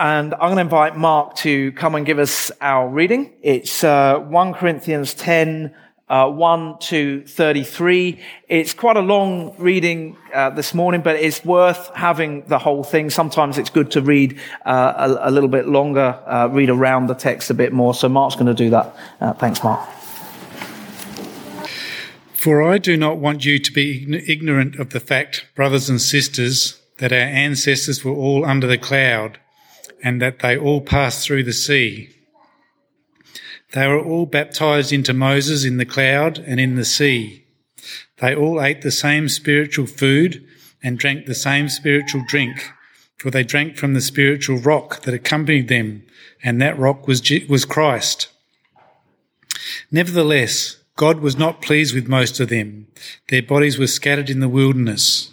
And I'm going to invite Mark to come and give us our reading. It's uh, 1 Corinthians 10, uh, 1 to 33. It's quite a long reading uh, this morning, but it's worth having the whole thing. Sometimes it's good to read uh, a, a, little bit longer, uh, read around the text a bit more. So Mark's going to do that. Uh, thanks, Mark. For I do not want you to be ignorant of the fact, brothers and sisters, that our ancestors were all under the cloud and that they all passed through the sea. They were all baptized into Moses in the cloud and in the sea. They all ate the same spiritual food and drank the same spiritual drink, for they drank from the spiritual rock that accompanied them, and that rock was, was Christ. Nevertheless, God was not pleased with most of them. Their bodies were scattered in the wilderness.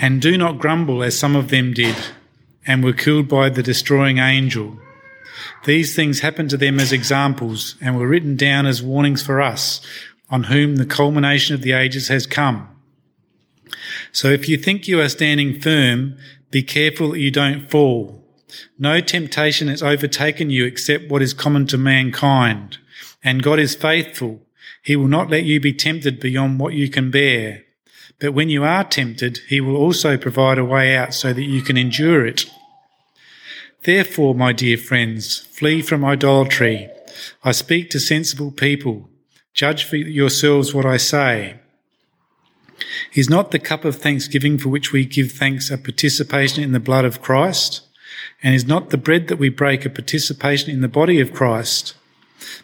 And do not grumble as some of them did, and were killed by the destroying angel. These things happened to them as examples, and were written down as warnings for us, on whom the culmination of the ages has come. So if you think you are standing firm, be careful that you don't fall. No temptation has overtaken you except what is common to mankind. And God is faithful. He will not let you be tempted beyond what you can bear. But when you are tempted, he will also provide a way out so that you can endure it. Therefore, my dear friends, flee from idolatry. I speak to sensible people. Judge for yourselves what I say. Is not the cup of thanksgiving for which we give thanks a participation in the blood of Christ? And is not the bread that we break a participation in the body of Christ?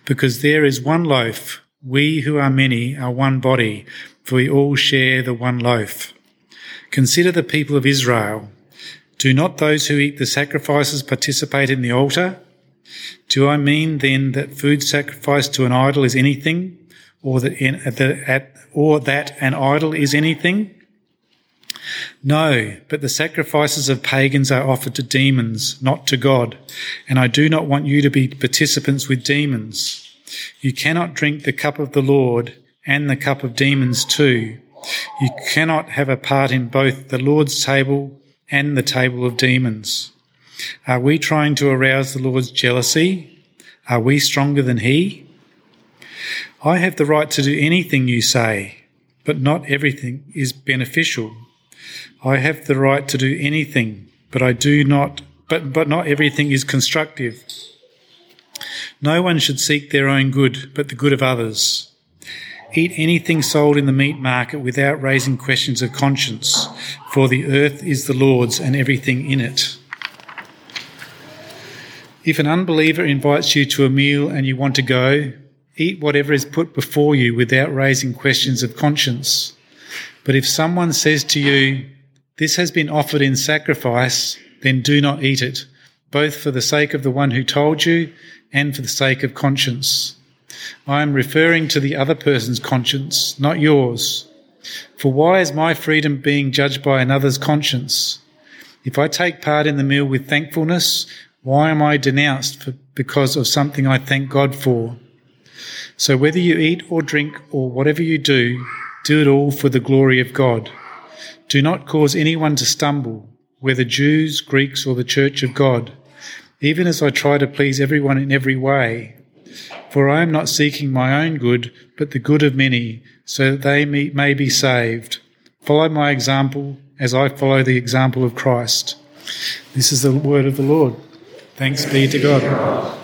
Because there is one loaf, we who are many are one body, for we all share the one loaf. Consider the people of Israel. Do not those who eat the sacrifices participate in the altar? Do I mean then that food sacrificed to an idol is anything, or that, in, that, or that an idol is anything? No, but the sacrifices of pagans are offered to demons, not to God. And I do not want you to be participants with demons. You cannot drink the cup of the Lord and the cup of demons too. You cannot have a part in both the Lord's table and the table of demons. Are we trying to arouse the Lord's jealousy? Are we stronger than He? I have the right to do anything you say, but not everything is beneficial. I have the right to do anything, but I do not, but, but not everything is constructive. No one should seek their own good, but the good of others. Eat anything sold in the meat market without raising questions of conscience, for the earth is the Lord's and everything in it. If an unbeliever invites you to a meal and you want to go, eat whatever is put before you without raising questions of conscience. But if someone says to you, This has been offered in sacrifice, then do not eat it, both for the sake of the one who told you and for the sake of conscience. I am referring to the other person's conscience, not yours. For why is my freedom being judged by another's conscience? If I take part in the meal with thankfulness, why am I denounced for, because of something I thank God for? So whether you eat or drink or whatever you do, do it all for the glory of God. Do not cause anyone to stumble, whether Jews, Greeks, or the church of God, even as I try to please everyone in every way. For I am not seeking my own good, but the good of many, so that they may be saved. Follow my example as I follow the example of Christ. This is the word of the Lord. Thanks be to God.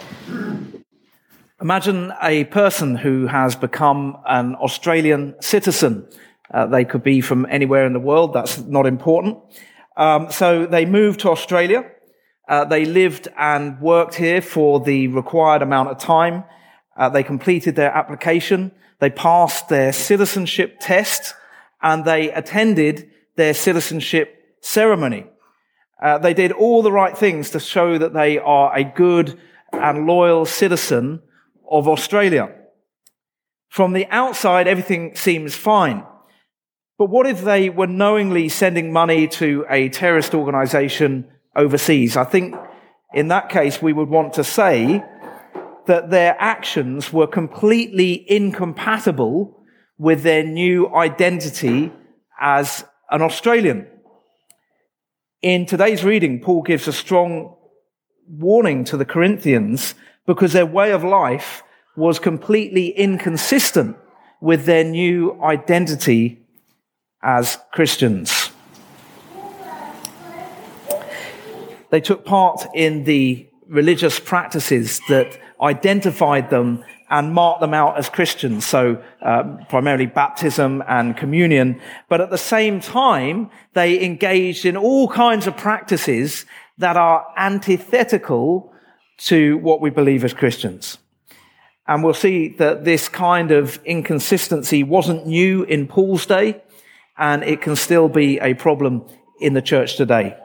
Imagine a person who has become an Australian citizen. Uh, they could be from anywhere in the world. That's not important. Um, so they move to Australia. Uh, they lived and worked here for the required amount of time. Uh, they completed their application. They passed their citizenship test and they attended their citizenship ceremony. Uh, they did all the right things to show that they are a good and loyal citizen of Australia. From the outside, everything seems fine. But what if they were knowingly sending money to a terrorist organization overseas? I think in that case, we would want to say that their actions were completely incompatible with their new identity as an Australian. In today's reading, Paul gives a strong warning to the Corinthians because their way of life was completely inconsistent with their new identity as Christians. They took part in the religious practices that identified them and marked them out as Christians. So, um, primarily baptism and communion. But at the same time, they engaged in all kinds of practices that are antithetical to what we believe as Christians. And we'll see that this kind of inconsistency wasn't new in Paul's day, and it can still be a problem in the church today.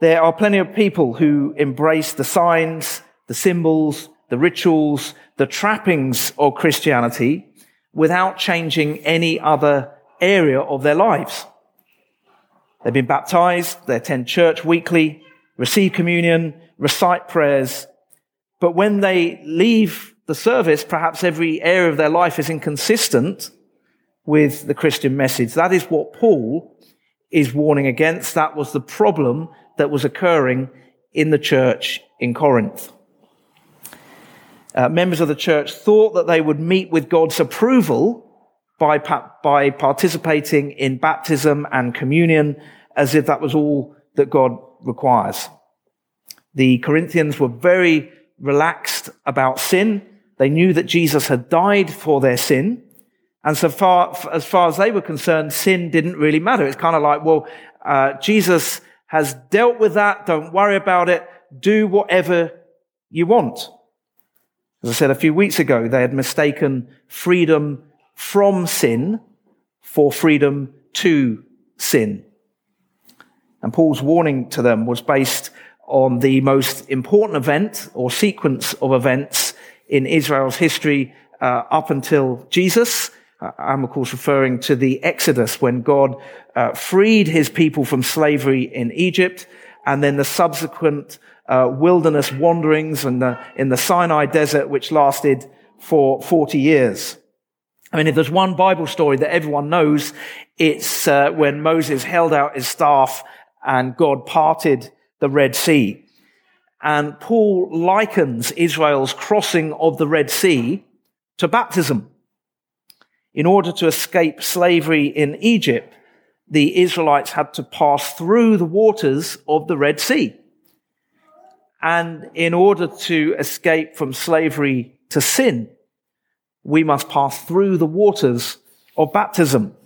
There are plenty of people who embrace the signs, the symbols, the rituals, the trappings of Christianity without changing any other area of their lives. They've been baptized, they attend church weekly, receive communion, recite prayers, but when they leave the service, perhaps every area of their life is inconsistent with the Christian message. That is what Paul is warning against. That was the problem that was occurring in the church in Corinth. Uh, members of the church thought that they would meet with God's approval by, by participating in baptism and communion as if that was all that God requires. The Corinthians were very relaxed about sin. They knew that Jesus had died for their sin. And so far, as far as they were concerned, sin didn't really matter. It's kind of like, well, uh, Jesus has dealt with that. Don't worry about it. Do whatever you want. As I said a few weeks ago, they had mistaken freedom from sin for freedom to sin. And Paul's warning to them was based on the most important event or sequence of events in Israel's history uh, up until Jesus. I'm of course referring to the Exodus when God uh, freed his people from slavery in Egypt and then the subsequent uh, wilderness wanderings in the, in the Sinai desert, which lasted for 40 years. I mean, if there's one Bible story that everyone knows, it's uh, when Moses held out his staff and God parted the Red Sea. And Paul likens Israel's crossing of the Red Sea to baptism. In order to escape slavery in Egypt, the Israelites had to pass through the waters of the Red Sea. And in order to escape from slavery to sin, we must pass through the waters of baptism.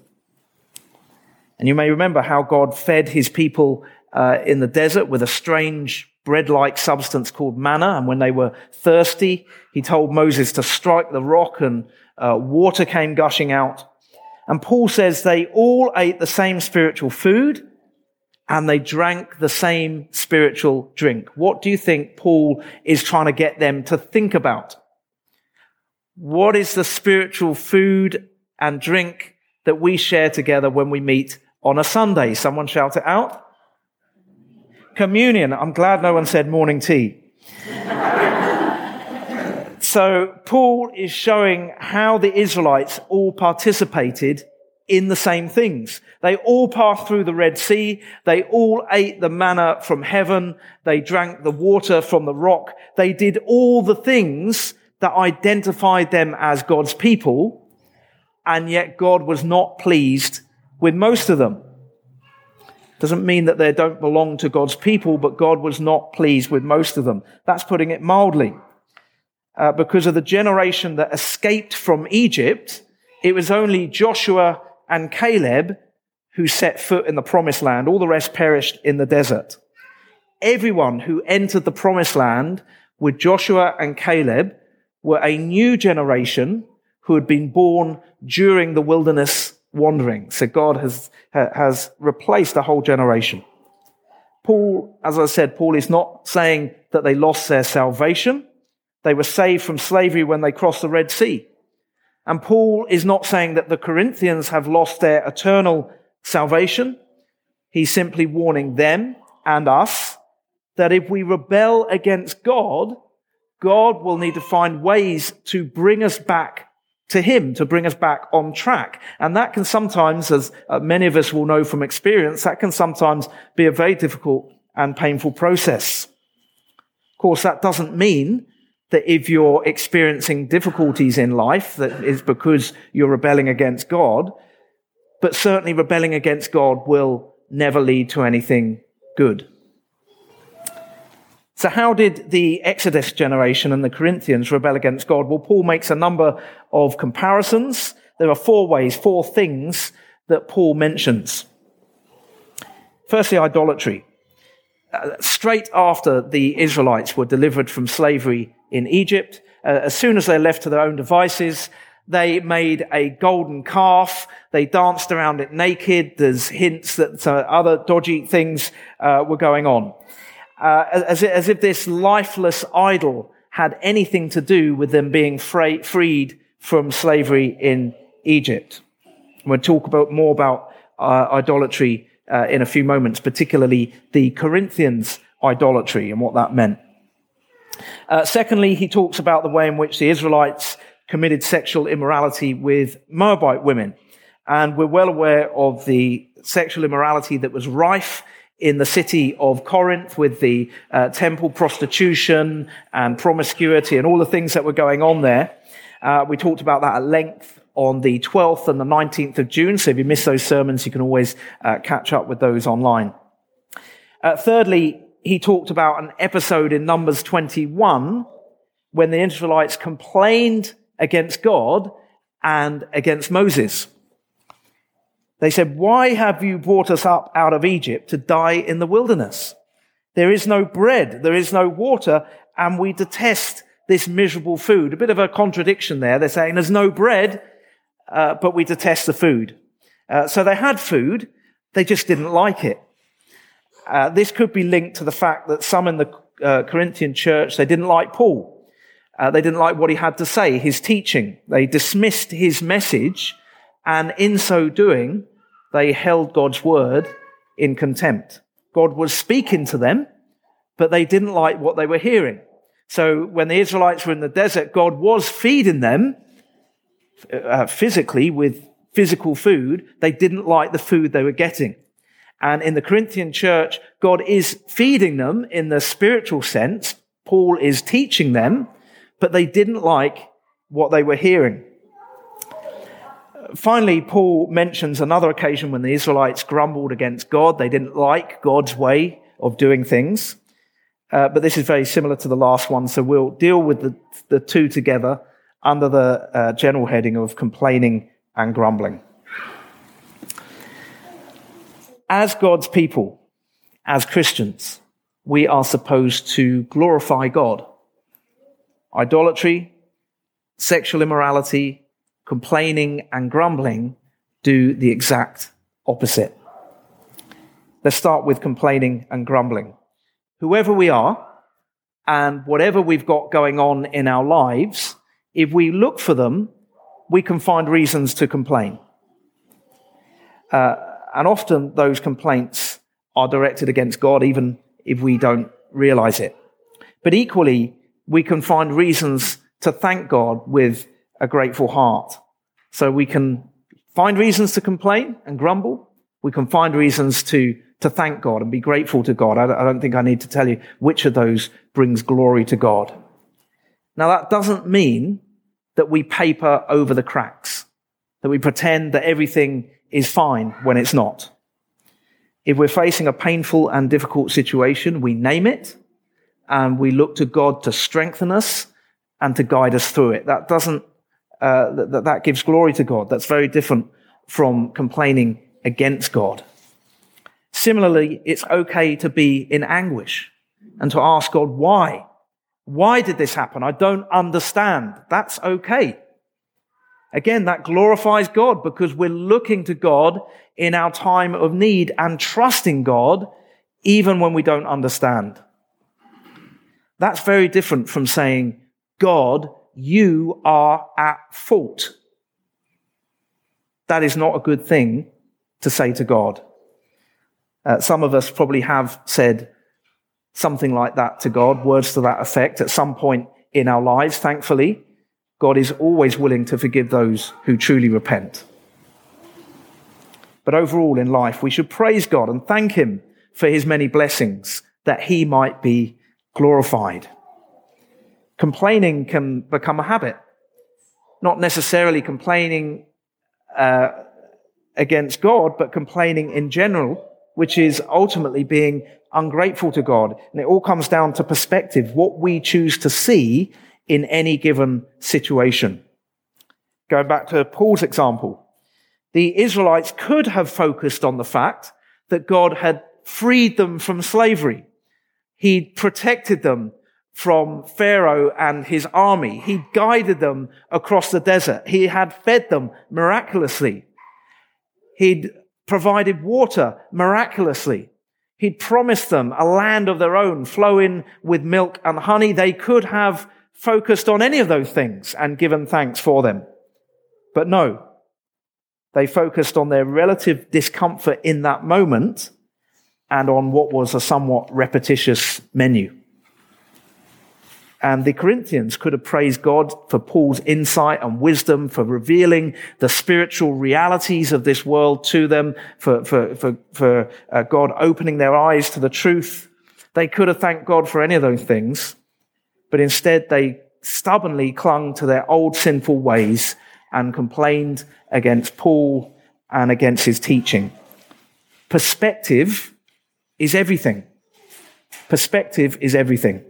And you may remember how God fed his people uh, in the desert with a strange bread-like substance called manna. And when they were thirsty, he told Moses to strike the rock and uh, water came gushing out. And Paul says they all ate the same spiritual food and they drank the same spiritual drink. What do you think Paul is trying to get them to think about? What is the spiritual food and drink that we share together when we meet on a Sunday? Someone shout it out. Communion. I'm glad no one said morning tea. So Paul is showing how the Israelites all participated in the same things. They all passed through the Red Sea. They all ate the manna from heaven. They drank the water from the rock. They did all the things that identified them as God's people. And yet God was not pleased with most of them. Doesn't mean that they don't belong to God's people, but God was not pleased with most of them. That's putting it mildly. Uh, because of the generation that escaped from Egypt, it was only Joshua and Caleb who set foot in the promised land. All the rest perished in the desert. Everyone who entered the promised land with Joshua and Caleb were a new generation who had been born during the wilderness wandering. So God has, has replaced a whole generation. Paul, as I said, Paul is not saying that they lost their salvation. They were saved from slavery when they crossed the Red Sea. And Paul is not saying that the Corinthians have lost their eternal salvation. He's simply warning them and us that if we rebel against God, God will need to find ways to bring us back to Him, to bring us back on track. And that can sometimes, as uh, many of us will know from experience, that can sometimes be a very difficult and painful process. Of course, that doesn't mean that if you're experiencing difficulties in life, that is because you're rebelling against God, but certainly rebelling against God will never lead to anything good. So, how did the Exodus generation and the Corinthians rebel against God? Well, Paul makes a number of comparisons. There are four ways, four things that Paul mentions. Firstly, idolatry. Uh, straight after the Israelites were delivered from slavery in Egypt, uh, as soon as they're left to their own devices, they made a golden calf. They danced around it naked. There's hints that uh, other dodgy things uh, were going on uh, as, as, if this lifeless idol had anything to do with them being fra- freed from slavery in Egypt. We'll talk about more about uh, idolatry uh, in a few moments, particularly the Corinthians' idolatry and what that meant. Uh, secondly, he talks about the way in which the Israelites committed sexual immorality with Moabite women. And we're well aware of the sexual immorality that was rife in the city of Corinth with the uh, temple prostitution and promiscuity and all the things that were going on there. Uh, we talked about that at length on the 12th and the 19th of June. So if you missed those sermons, you can always uh, catch up with those online. Uh, thirdly, he talked about an episode in Numbers 21 when the Israelites complained against God and against Moses. They said, Why have you brought us up out of Egypt to die in the wilderness? There is no bread, there is no water, and we detest this miserable food. A bit of a contradiction there. They're saying there's no bread, uh, but we detest the food. Uh, so they had food, they just didn't like it. Uh, this could be linked to the fact that some in the uh, Corinthian church, they didn't like Paul. Uh, they didn't like what he had to say, his teaching. They dismissed his message, and in so doing, they held God's word in contempt. God was speaking to them, but they didn't like what they were hearing. So when the Israelites were in the desert, God was feeding them uh, physically with physical food. They didn't like the food they were getting. And in the Corinthian church, God is feeding them in the spiritual sense. Paul is teaching them, but they didn't like what they were hearing finally, Paul mentions another occasion when the Israelites grumbled against God. They didn't like God's way of doing things. Uh, but this is very similar to the last one, so we'll deal with the, the two together under the uh, general heading of complaining and grumbling. As God's people, as Christians, we are supposed to glorify God. Idolatry, sexual immorality, complaining and grumbling do the exact opposite. Let's start with complaining and grumbling. Whoever we are and whatever we've got going on in our lives, if we look for them, we can find reasons to complain. Uh, and often those complaints are directed against God, even if we don't realize it. But equally, we can find reasons to thank God with a grateful heart. So we can find reasons to complain and grumble. We can find reasons to, to thank God and be grateful to God. I, I don't think I need to tell you which of those brings glory to God. Now that doesn't mean that we paper over the cracks, that we pretend that everything is fine when it's not. If we're facing a painful and difficult situation, we name it and we look to God to strengthen us and to guide us through it. That doesn't uh, that, that gives glory to God. That's very different from complaining against God. Similarly, it's okay to be in anguish and to ask God, why? Why did this happen? I don't understand. That's okay. Again, that glorifies God because we're looking to God in our time of need and trusting God even when we don't understand. That's very different from saying, God, you are at fault. That is not a good thing to say to God. Uh, some of us probably have said something like that to God, words to that effect at some point in our lives, thankfully. God is always willing to forgive those who truly repent. But overall in life, we should praise God and thank Him for His many blessings that He might be glorified. Complaining can become a habit. Not necessarily complaining uh, against God, but complaining in general, which is ultimately being ungrateful to God. And it all comes down to perspective, what we choose to see in any given situation. Going back to Paul's example, the Israelites could have focused on the fact that God had freed them from slavery. He'd protected them from Pharaoh and his army. He guided them across the desert. He had fed them miraculously. He'd provided water miraculously. He'd promised them a land of their own flowing with milk and honey. They could have focused on any of those things and given thanks for them. But no, they focused on their relative discomfort in that moment and on what was a somewhat repetitious menu. And the Corinthians could have praised God for Paul's insight and wisdom, for revealing the spiritual realities of this world to them, for, for, for, for uh, God opening their eyes to the truth. They could have thanked God for any of those things but instead they stubbornly clung to their old sinful ways and complained against Paul and against his teaching. Perspective is everything. Perspective is everything.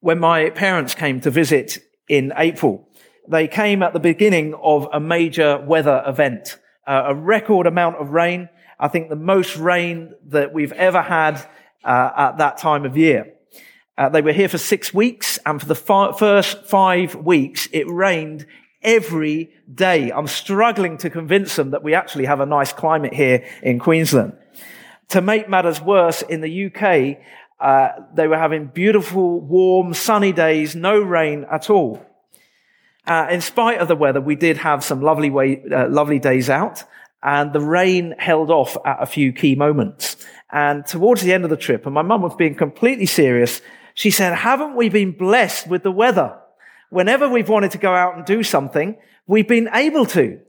When my parents came to visit in April, they came at the beginning of a major weather event, uh, a record amount of rain. I think the most rain that we've ever had uh, at that time of year. Uh, they were here for six weeks, and for the fi- first five weeks, it rained every day. I'm struggling to convince them that we actually have a nice climate here in Queensland. To make matters worse, in the UK, uh, they were having beautiful, warm, sunny days, no rain at all. Uh, in spite of the weather, we did have some lovely, way, uh, lovely days out, and the rain held off at a few key moments. And towards the end of the trip, and my mum was being completely serious, she said, haven't we been blessed with the weather? Whenever we've wanted to go out and do something, we've been able to.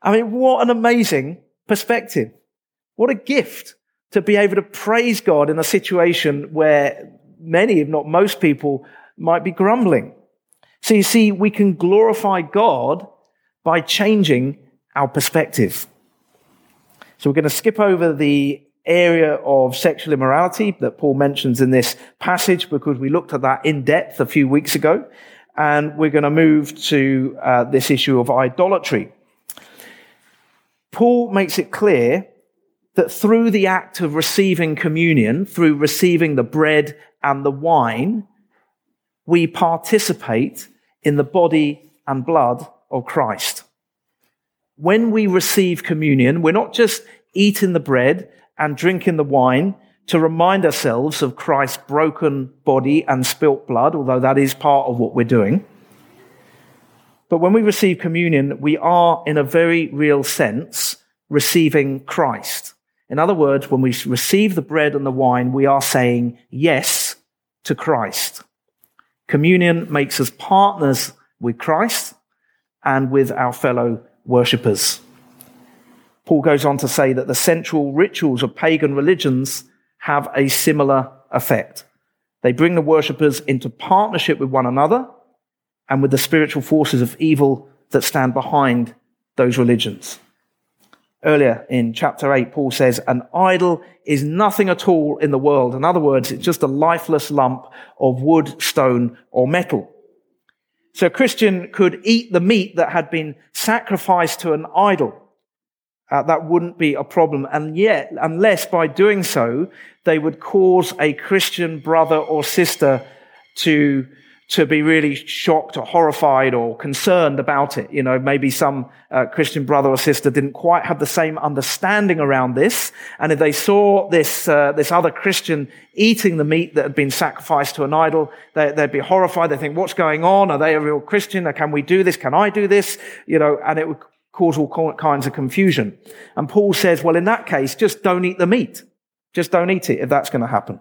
I mean, what an amazing perspective. What a gift to be able to praise God in a situation where many, if not most people, might be grumbling. So you see, we can glorify God by changing our perspective. So we're going to skip over the area of sexual immorality that Paul mentions in this passage because we looked at that in depth a few weeks ago. And we're going to move to uh, this issue of idolatry. Paul makes it clear that through the act of receiving communion, through receiving the bread and the wine, we participate in the body and blood of Christ. When we receive communion, we're not just eating the bread and drinking the wine to remind ourselves of Christ's broken body and spilt blood, although that is part of what we're doing. But when we receive communion, we are, in a very real sense, receiving Christ. In other words, when we receive the bread and the wine, we are saying yes to Christ. Communion makes us partners with Christ and with our fellow worshippers. Paul goes on to say that the central rituals of pagan religions have a similar effect. They bring the worshippers into partnership with one another and with the spiritual forces of evil that stand behind those religions. Earlier in chapter 8, Paul says, An idol is nothing at all in the world. In other words, it's just a lifeless lump of wood, stone, or metal. So a Christian could eat the meat that had been sacrificed to an idol uh, that wouldn't be a problem. And yet, unless by doing so, they would cause a Christian brother or sister to, to be really shocked or horrified or concerned about it. You know, maybe some uh, Christian brother or sister didn't quite have the same understanding around this. And if they saw this, uh, this other Christian eating the meat that had been sacrificed to an idol, they, would be horrified. They think, what's going on? Are they a real Christian? Can we do this? Can I do this? You know, and it would cause all kinds of confusion. And Paul says, well, in that case, just don't eat the meat. Just don't eat it if that's going to happen.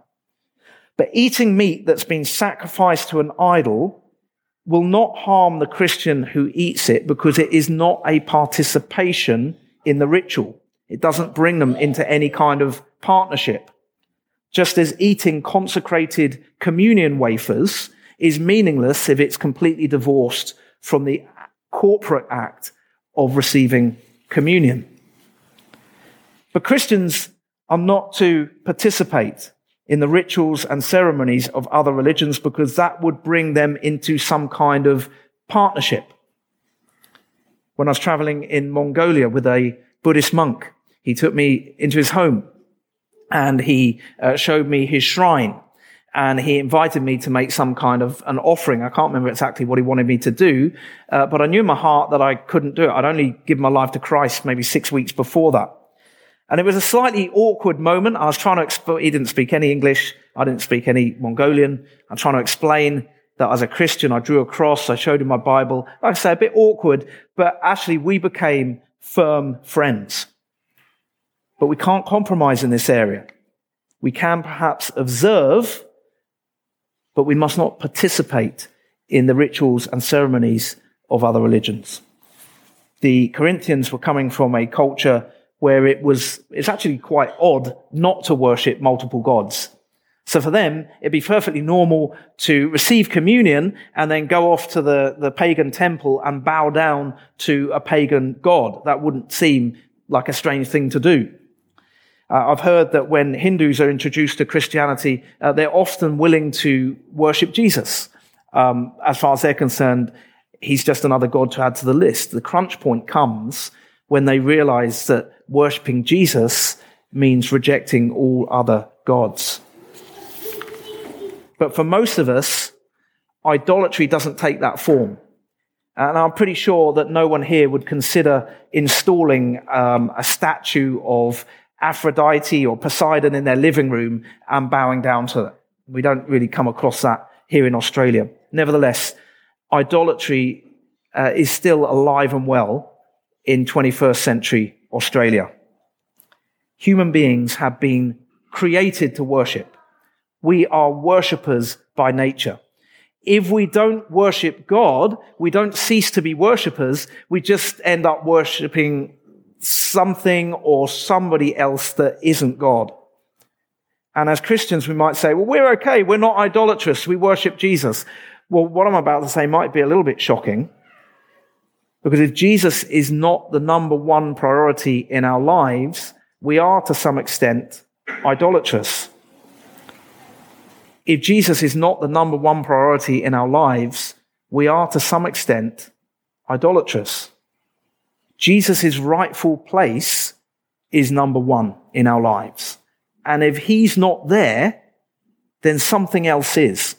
But eating meat that's been sacrificed to an idol will not harm the Christian who eats it because it is not a participation in the ritual. It doesn't bring them into any kind of partnership. Just as eating consecrated communion wafers is meaningless if it's completely divorced from the corporate act of receiving communion. But Christians are not to participate in the rituals and ceremonies of other religions because that would bring them into some kind of partnership. When I was traveling in Mongolia with a Buddhist monk, he took me into his home and he uh, showed me his shrine and he invited me to make some kind of an offering. I can't remember exactly what he wanted me to do, uh, but I knew in my heart that I couldn't do it. I'd only given my life to Christ maybe six weeks before that. And it was a slightly awkward moment. I was trying to, exp- he didn't speak any English. I didn't speak any Mongolian. I'm trying to explain that as a Christian, I drew a cross. I showed him my Bible. Like I say, a bit awkward, but actually we became firm friends. But we can't compromise in this area. We can perhaps observe, but we must not participate in the rituals and ceremonies of other religions. The Corinthians were coming from a culture where it was, it's actually quite odd not to worship multiple gods. So for them, it'd be perfectly normal to receive communion and then go off to the, the pagan temple and bow down to a pagan god. That wouldn't seem like a strange thing to do. Uh, I've heard that when Hindus are introduced to Christianity, uh, they're often willing to worship Jesus. Um, as far as they're concerned, he's just another god to add to the list. The crunch point comes when they realize that worshipping Jesus means rejecting all other gods. But for most of us, idolatry doesn't take that form. And I'm pretty sure that no one here would consider installing um, a statue of Aphrodite or Poseidon in their living room and bowing down to them. We don't really come across that here in Australia. Nevertheless, idolatry uh, is still alive and well in 21st century Australia. Human beings have been created to worship. We are worshippers by nature. If we don't worship God, we don't cease to be worshippers. We just end up worshiping something or somebody else that isn't God. And as Christians, we might say, well, we're okay. We're not idolatrous. We worship Jesus. Well, what I'm about to say might be a little bit shocking. Because if Jesus is not the number one priority in our lives, we are to some extent idolatrous. If Jesus is not the number one priority in our lives, we are to some extent idolatrous. Jesus' rightful place is number one in our lives. And if he's not there, then something else is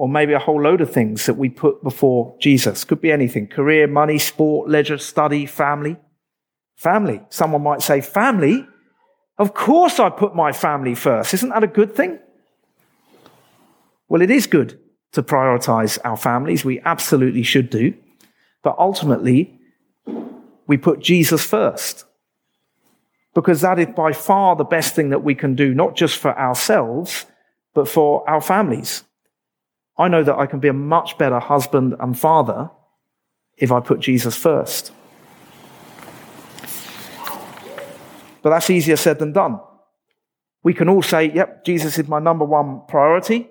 or maybe a whole load of things that we put before Jesus. Could be anything career, money, sport, leisure, study, family. Family. Someone might say, Family? Of course I put my family first. Isn't that a good thing? Well, it is good to prioritize our families. We absolutely should do. But ultimately, we put Jesus first. Because that is by far the best thing that we can do, not just for ourselves, but for our families. I know that I can be a much better husband and father if I put Jesus first. But that's easier said than done. We can all say, yep, Jesus is my number one priority.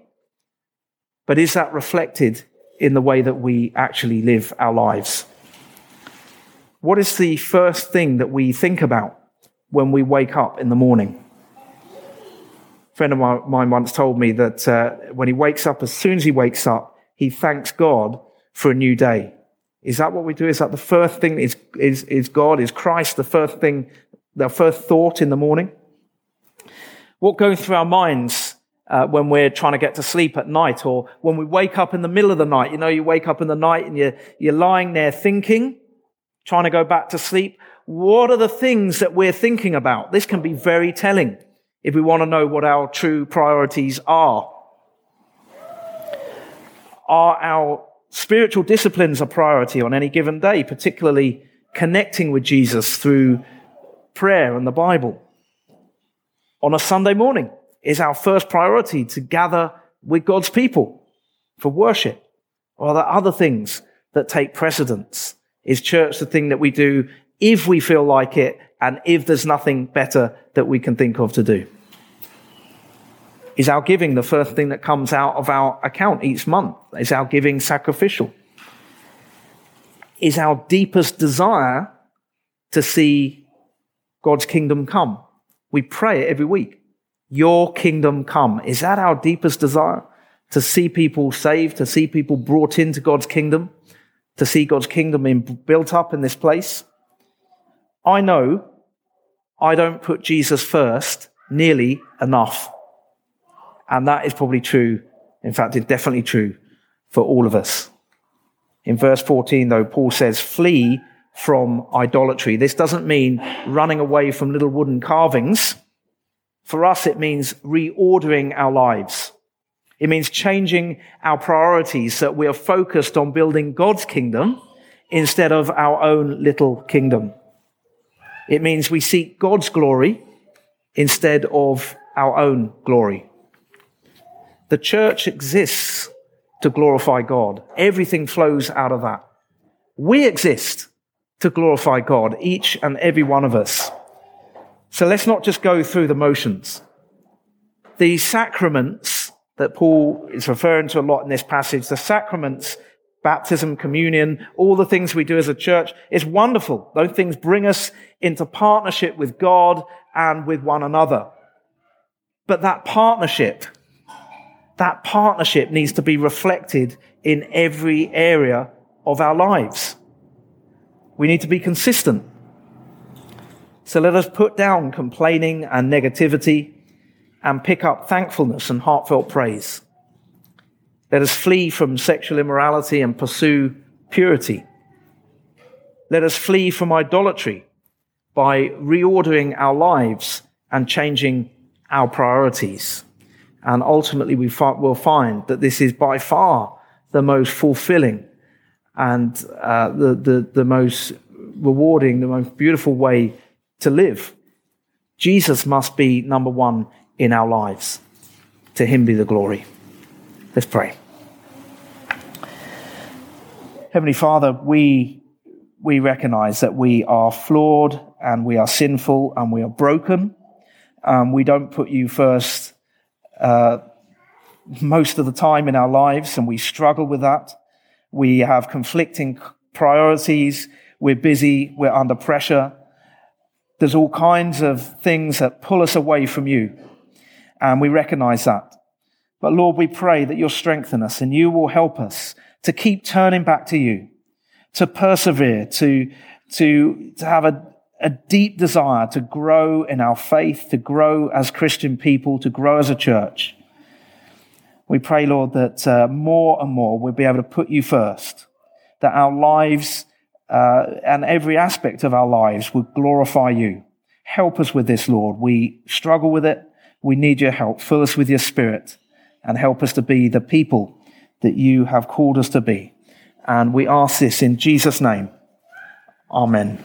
But is that reflected in the way that we actually live our lives? What is the first thing that we think about when we wake up in the morning? A friend of mine once told me that uh, when he wakes up, as soon as he wakes up, he thanks God for a new day. Is that what we do? Is that the first thing? Is, is, is God, is Christ the first thing, the first thought in the morning? What goes through our minds uh, when we're trying to get to sleep at night or when we wake up in the middle of the night. You know, you wake up in the night and you're, you're lying there thinking, trying to go back to sleep. What are the things that we're thinking about? This can be very telling if we want to know what our true priorities are. Are our spiritual disciplines a priority on any given day, particularly connecting with Jesus through prayer and the Bible? On a Sunday morning, is our first priority to gather with God's people for worship? Or are there other things that take precedence? Is church the thing that we do if we feel like it and if there's nothing better that we can think of to do? Is our giving the first thing that comes out of our account each month? Is our giving sacrificial? Is our deepest desire to see God's kingdom come? We pray it every week. Your kingdom come. Is that our deepest desire? To see people saved, to see people brought into God's kingdom, to see God's kingdom in, built up in this place? I know I don't put Jesus first nearly enough. And that is probably true. In fact, it's definitely true for all of us. In verse 14, though, Paul says, flee from idolatry. This doesn't mean running away from little wooden carvings. For us, it means reordering our lives. It means changing our priorities so that we are focused on building God's kingdom instead of our own little kingdom. It means we seek God's glory instead of our own glory. The church exists to glorify God. Everything flows out of that. We exist to glorify God, each and every one of us. So let's not just go through the motions. The sacraments that Paul is referring to a lot in this passage, the sacraments, baptism, communion, all the things we do as a church is wonderful. Those things bring us into partnership with God and with one another. But that partnership, that partnership needs to be reflected in every area of our lives. We need to be consistent. So let us put down complaining and negativity and pick up thankfulness and heartfelt praise. Let us flee from sexual immorality and pursue purity. Let us flee from idolatry by reordering our lives and changing our priorities. And ultimately, we will find that this is by far the most fulfilling and uh, the, the, the most rewarding, the most beautiful way to live. Jesus must be number one in our lives. To him be the glory. Let's pray. Heavenly Father, we, we recognize that we are flawed and we are sinful and we are broken. Um, we don't put you first uh, most of the time in our lives and we struggle with that. We have conflicting priorities. We're busy. We're under pressure. There's all kinds of things that pull us away from you. And we recognize that. But Lord, we pray that you'll strengthen us and you will help us to keep turning back to you, to persevere, to, to, to have a, a deep desire to grow in our faith, to grow as Christian people, to grow as a church. We pray, Lord, that uh, more and more we'll be able to put you first, that our lives uh, and every aspect of our lives would glorify you. Help us with this, Lord. We struggle with it. We need your help. Fill us with your spirit and help us to be the people that you have called us to be. And we ask this in Jesus' name. Amen.